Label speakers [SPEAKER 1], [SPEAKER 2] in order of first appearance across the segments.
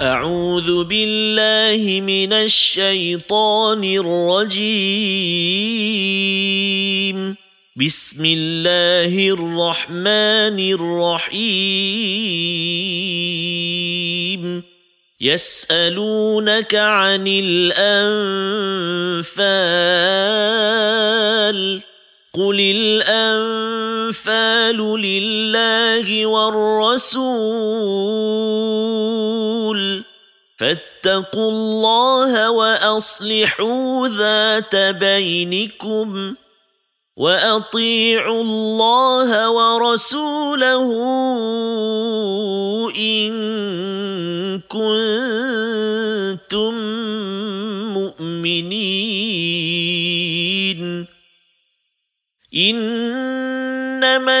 [SPEAKER 1] أعوذ بالله من الشيطان الرجيم. بسم الله الرحمن الرحيم. يسألونك عن الأنفال. قل الأنفال لله والرسول. فاتقوا الله وأصلحوا ذات بينكم وأطيعوا الله ورسوله إن كنتم مؤمنين. إنما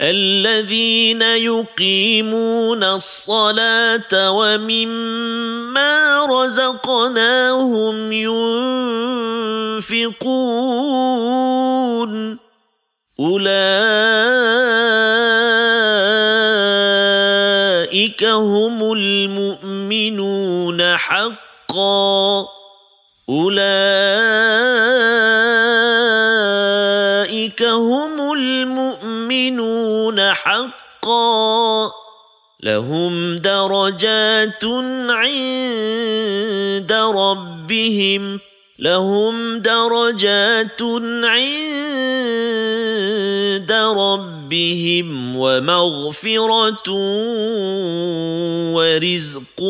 [SPEAKER 1] الذين يقيمون الصلاة ومما رزقناهم ينفقون. أولئك هم المؤمنون حقا. أولئك هم المؤمنون حقا لهم درجات عند ربهم لهم درجات عند ربهم ومغفرة ورزق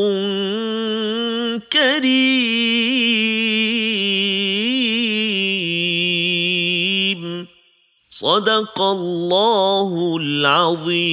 [SPEAKER 1] كريم. صدق الله العظيم.